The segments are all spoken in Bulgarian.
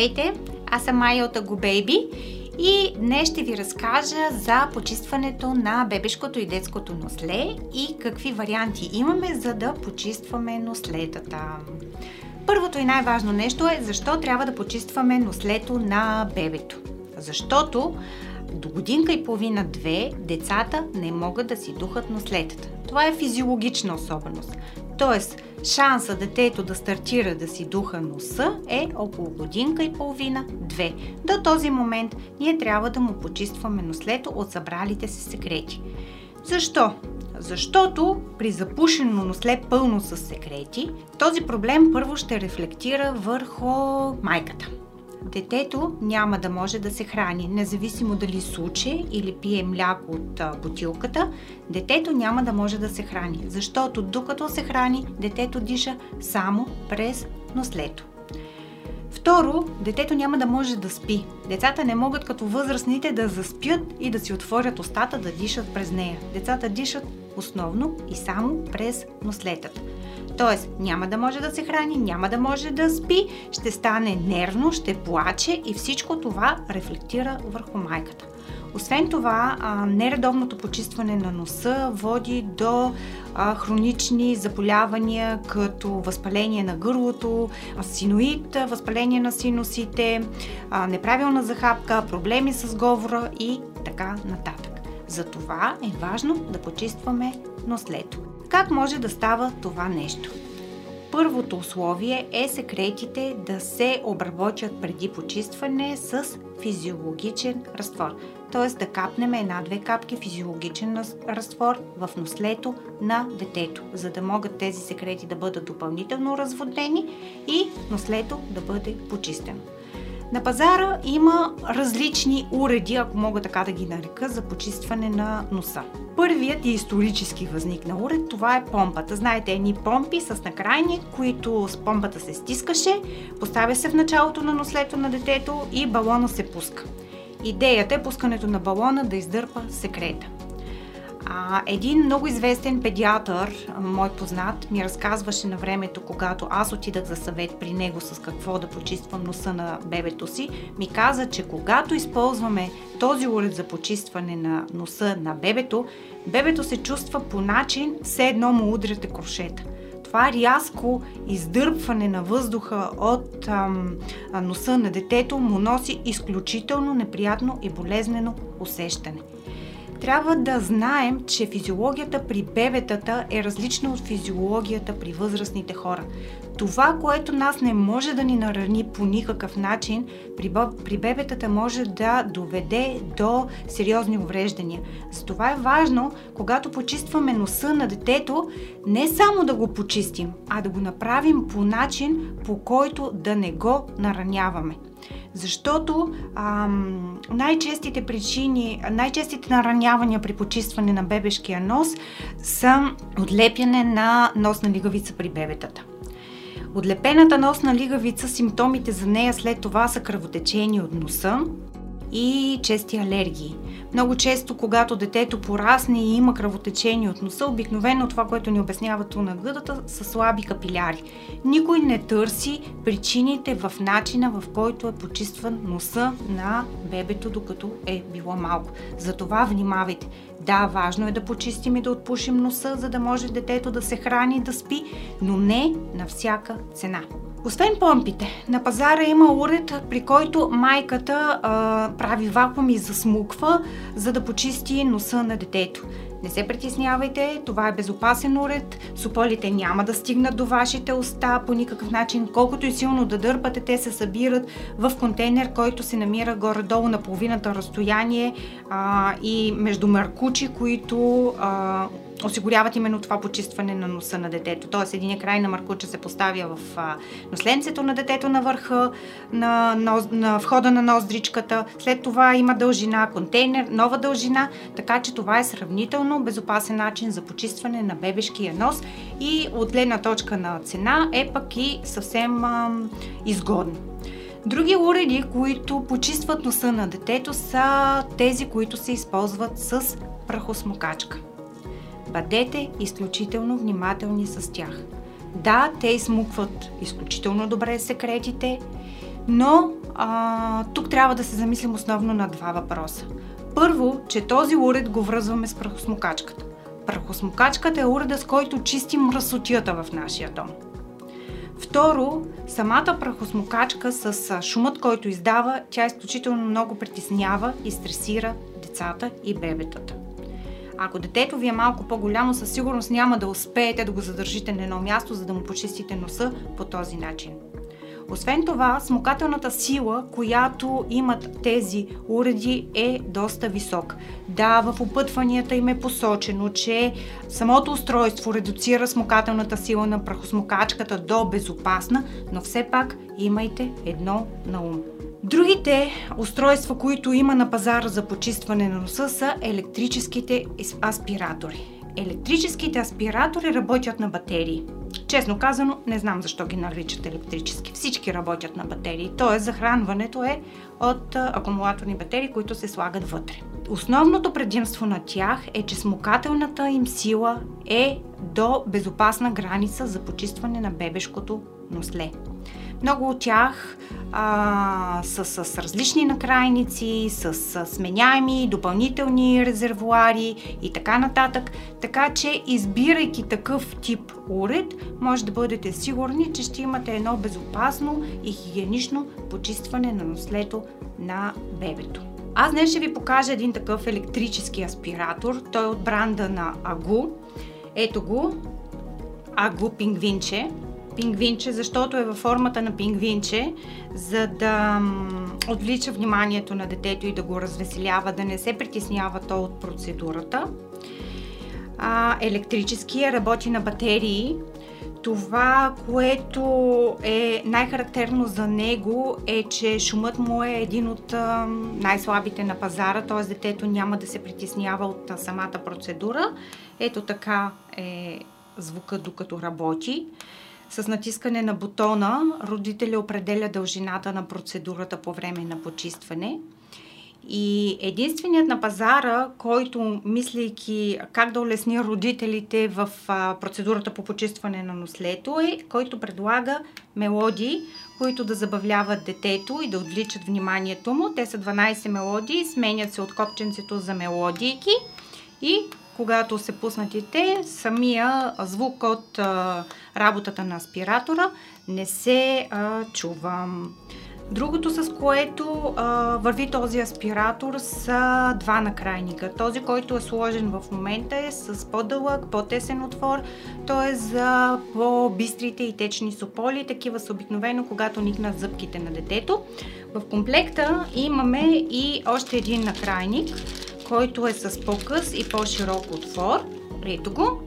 Здравейте, аз съм Майя от Агобейби и днес ще ви разкажа за почистването на бебешкото и детското носле и какви варианти имаме, за да почистваме нослетата. Първото и най-важно нещо е защо трябва да почистваме нослето на бебето. Защото до годинка и половина-две децата не могат да си духат нослетата. Това е физиологична особеност. Тоест, шанса детето да стартира да си духа носа е около годинка и половина-две. До този момент ние трябва да му почистваме нослето от събралите се секрети. Защо? Защото при запушено носле пълно с секрети, този проблем първо ще рефлектира върху майката детето няма да може да се храни. Независимо дали суче или пие мляко от бутилката, детето няма да може да се храни. Защото докато се храни, детето диша само през нослето. Второ, детето няма да може да спи. Децата не могат като възрастните да заспят и да си отворят устата да дишат през нея. Децата дишат основно и само през нослетата. Тоест, няма да може да се храни, няма да може да спи, ще стане нервно, ще плаче и всичко това рефлектира върху майката. Освен това, нередовното почистване на носа води до хронични заболявания, като възпаление на гърлото, синоид, възпаление на синусите, неправилна захапка, проблеми с говора и така нататък. Затова е важно да почистваме нослето. Как може да става това нещо? Първото условие е секретите да се обработят преди почистване с физиологичен разтвор. Т.е. да капнем една-две капки физиологичен разтвор в нослето на детето, за да могат тези секрети да бъдат допълнително разводнени и нослето да бъде почистено. На пазара има различни уреди, ако мога така да ги нарека, за почистване на носа. Първият и исторически възникна уред, това е помпата. Знаете, едни помпи с накрайни, които с помпата се стискаше, поставя се в началото на нослето на детето и балона се пуска. Идеята е пускането на балона да издърпа секрета. А, един много известен педиатър, мой познат, ми разказваше на времето, когато аз отидах за съвет при него с какво да почиствам носа на бебето си, ми каза, че когато използваме този уред за почистване на носа на бебето, бебето се чувства по начин, все едно му удряте крошета това рязко издърпване на въздуха от ам, носа на детето му носи изключително неприятно и болезнено усещане трябва да знаем, че физиологията при бебетата е различна от физиологията при възрастните хора. Това, което нас не може да ни нарани по никакъв начин, при, при бебетата може да доведе до сериозни увреждания. Затова е важно, когато почистваме носа на детето, не само да го почистим, а да го направим по начин, по който да не го нараняваме. Защото ам, най-честите причини, най-честите наранявания при почистване на бебешкия нос са отлепяне на носна лигавица при бебетата. Отлепената носна лигавица, симптомите за нея след това са кръвотечение от носа и чести алергии. Много често, когато детето порасне и има кръвотечение от носа, обикновено това, което ни обяснява на гъдата, са слаби капиляри. Никой не търси причините в начина, в който е почистван носа на бебето, докато е било малко. Затова внимавайте. Да, важно е да почистим и да отпушим носа, за да може детето да се храни и да спи, но не на всяка цена. Освен помпите, на пазара има уред, при който майката а, прави вакуум и засмуква, за да почисти носа на детето. Не се притеснявайте, това е безопасен уред, сополите няма да стигнат до вашите уста по никакъв начин. Колкото и силно да дърпате, те се събират в контейнер, който се намира горе-долу на половината разстояние а, и между маркучи, които а, осигуряват именно това почистване на носа на детето. Тоест, един край на маркуча се поставя в а, носленцето на детето на върха, на, на, на входа на ноздричката. След това има дължина контейнер, нова дължина, така че това е сравнително безопасен начин за почистване на бебешкия нос и от гледна точка на цена е пък и съвсем а, изгодно. Други уреди, които почистват носа на детето, са тези, които се използват с прахосмокачка. Бъдете изключително внимателни с тях. Да, те измукват изключително добре секретите, Но а, тук трябва да се замислим основно на два въпроса. Първо, че този уред го връзваме с прахосмокачката. Прахосмокачката е уреда, с който чистим мръсотията в нашия дом. Второ, самата прахосмокачка с шумът, който издава, тя изключително много притеснява и стресира децата и бебетата. Ако детето ви е малко по-голямо, със сигурност няма да успеете да го задържите на едно място, за да му почистите носа по този начин. Освен това, смукателната сила, която имат тези уреди е доста висок. Да, в опътванията им е посочено, че самото устройство редуцира смукателната сила на прахосмокачката до безопасна, но все пак имайте едно на ум. Другите устройства, които има на пазара за почистване на носа са електрическите аспиратори. Електрическите аспиратори работят на батерии. Честно казано, не знам защо ги наричат електрически. Всички работят на батерии. Тоест, захранването е от акумулаторни батерии, които се слагат вътре. Основното предимство на тях е, че смукателната им сила е до безопасна граница за почистване на бебешкото носле. Много от тях а, са с различни накрайници, с, с сменяеми, допълнителни резервуари и така нататък. Така че, избирайки такъв тип уред, може да бъдете сигурни, че ще имате едно безопасно и хигиенично почистване на нослето на бебето. Аз днес ще ви покажа един такъв електрически аспиратор. Той е от бранда на Агу. Ето го. Агу пингвинче пингвинче, защото е във формата на пингвинче, за да отвлича вниманието на детето и да го развеселява, да не се притеснява то от процедурата. А, електрическия работи на батерии. Това, което е най-характерно за него е, че шумът му е един от най-слабите на пазара, т.е. детето няма да се притеснява от самата процедура. Ето така е звука докато работи. С натискане на бутона родителя определя дължината на процедурата по време на почистване. И единственият на пазара, който, мислейки как да улесни родителите в процедурата по почистване на нослето, е който предлага мелодии, които да забавляват детето и да отвличат вниманието му. Те са 12 мелодии, сменят се от копченцето за мелодийки и когато се пуснати те, самия звук от а, работата на аспиратора не се а, чува. Другото, с което а, върви този аспиратор, са два накрайника. Този, който е сложен в момента е с по-дълъг, по-тесен отвор. Той е за по-бистрите и течни сополи. Такива са обикновено, когато никнат зъбките на детето. В комплекта имаме и още един накрайник който е с по-къс и по-широк отвор. Ето го,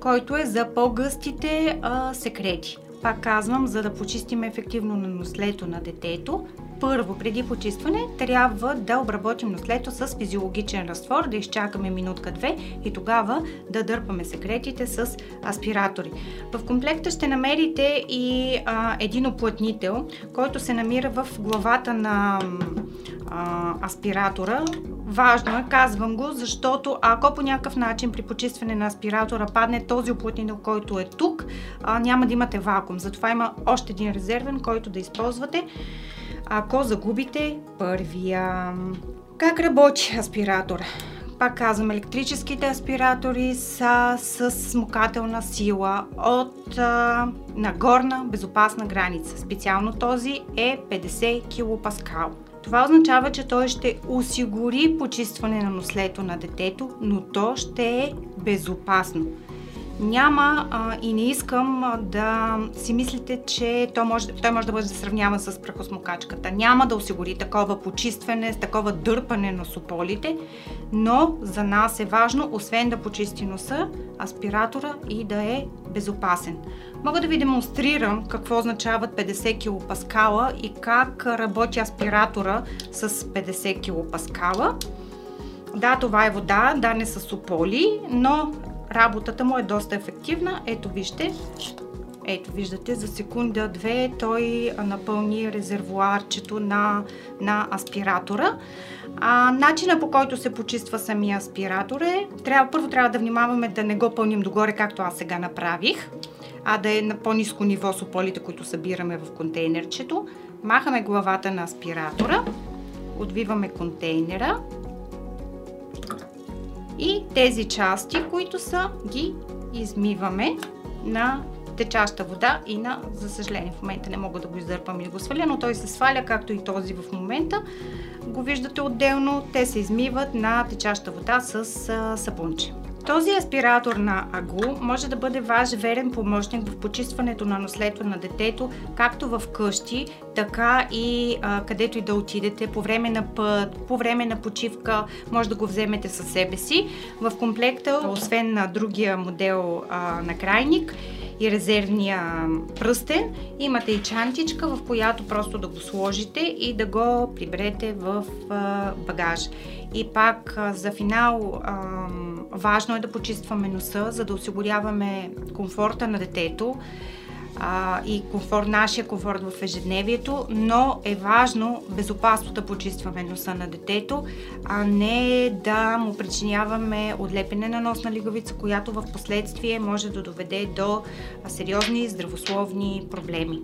който е за по-гъстите секрети. Пак казвам, за да почистим ефективно на нослето на детето, първо, преди почистване, трябва да обработим нослето с физиологичен разтвор, да изчакаме минутка-две и тогава да дърпаме секретите с аспиратори. В комплекта ще намерите и а, един оплътнител, който се намира в главата на а, аспиратора. Важно е, казвам го, защото ако по някакъв начин при почистване на аспиратора падне този оплътнител, който е тук, а, няма да имате вакуум. Затова има още един резервен, който да използвате, ако загубите първия. Как работи аспиратор? Пак казвам, електрическите аспиратори са с смукателна сила от а, нагорна безопасна граница. Специално този е 50 килопаскал. Това означава, че той ще осигури почистване на нослето на детето, но то ще е безопасно. Няма а, и не искам да си мислите, че той може, той може да бъде сравняван с прахосмокачката. Няма да осигури такова почистване, такова дърпане на сополите, но за нас е важно, освен да почисти носа, аспиратора и да е безопасен. Мога да ви демонстрирам какво означават 50 килопаскала и как работи аспиратора с 50 килопаскала. Да, това е вода, да, не са сополи, но работата му е доста ефективна. Ето вижте, ето виждате, за секунда-две той напълни резервуарчето на, на аспиратора. А, начина по който се почиства самия аспиратор е, трябва, първо трябва да внимаваме да не го пълним догоре, както аз сега направих, а да е на по-низко ниво с ополите, които събираме в контейнерчето. Махаме главата на аспиратора, отвиваме контейнера и тези части, които са, ги измиваме на течаща вода и на, за съжаление, в момента не мога да го издърпам и да го сваля, но той се сваля, както и този в момента. Го виждате отделно, те се измиват на течаща вода с сапунче. Този аспиратор на АГУ може да бъде ваш верен помощник в почистването на наследство на детето, както в къщи, така и а, където и да отидете, по време на път, по време на почивка, може да го вземете със себе си. В комплекта, освен на другия модел а, на крайник, и резервния пръстен. Имате и чантичка, в която просто да го сложите и да го приберете в багаж. И пак за финал важно е да почистваме носа, за да осигуряваме комфорта на детето а, и комфорт, нашия комфорт в ежедневието, но е важно безопасно да почистваме носа на детето, а не да му причиняваме отлепене на носна лигавица, която в последствие може да доведе до сериозни здравословни проблеми.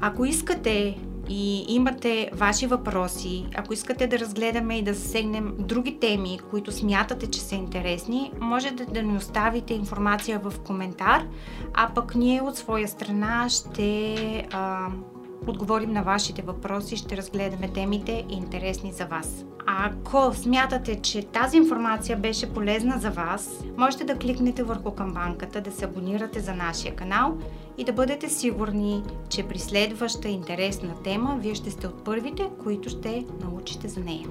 Ако искате и имате ваши въпроси, ако искате да разгледаме и да засегнем други теми, които смятате, че са интересни, можете да ни оставите информация в коментар, а пък ние от своя страна ще а, отговорим на вашите въпроси, ще разгледаме темите интересни за вас. Ако смятате, че тази информация беше полезна за вас, можете да кликнете върху камбанката, да се абонирате за нашия канал и да бъдете сигурни, че при следваща интересна тема вие ще сте от първите, които ще научите за нея.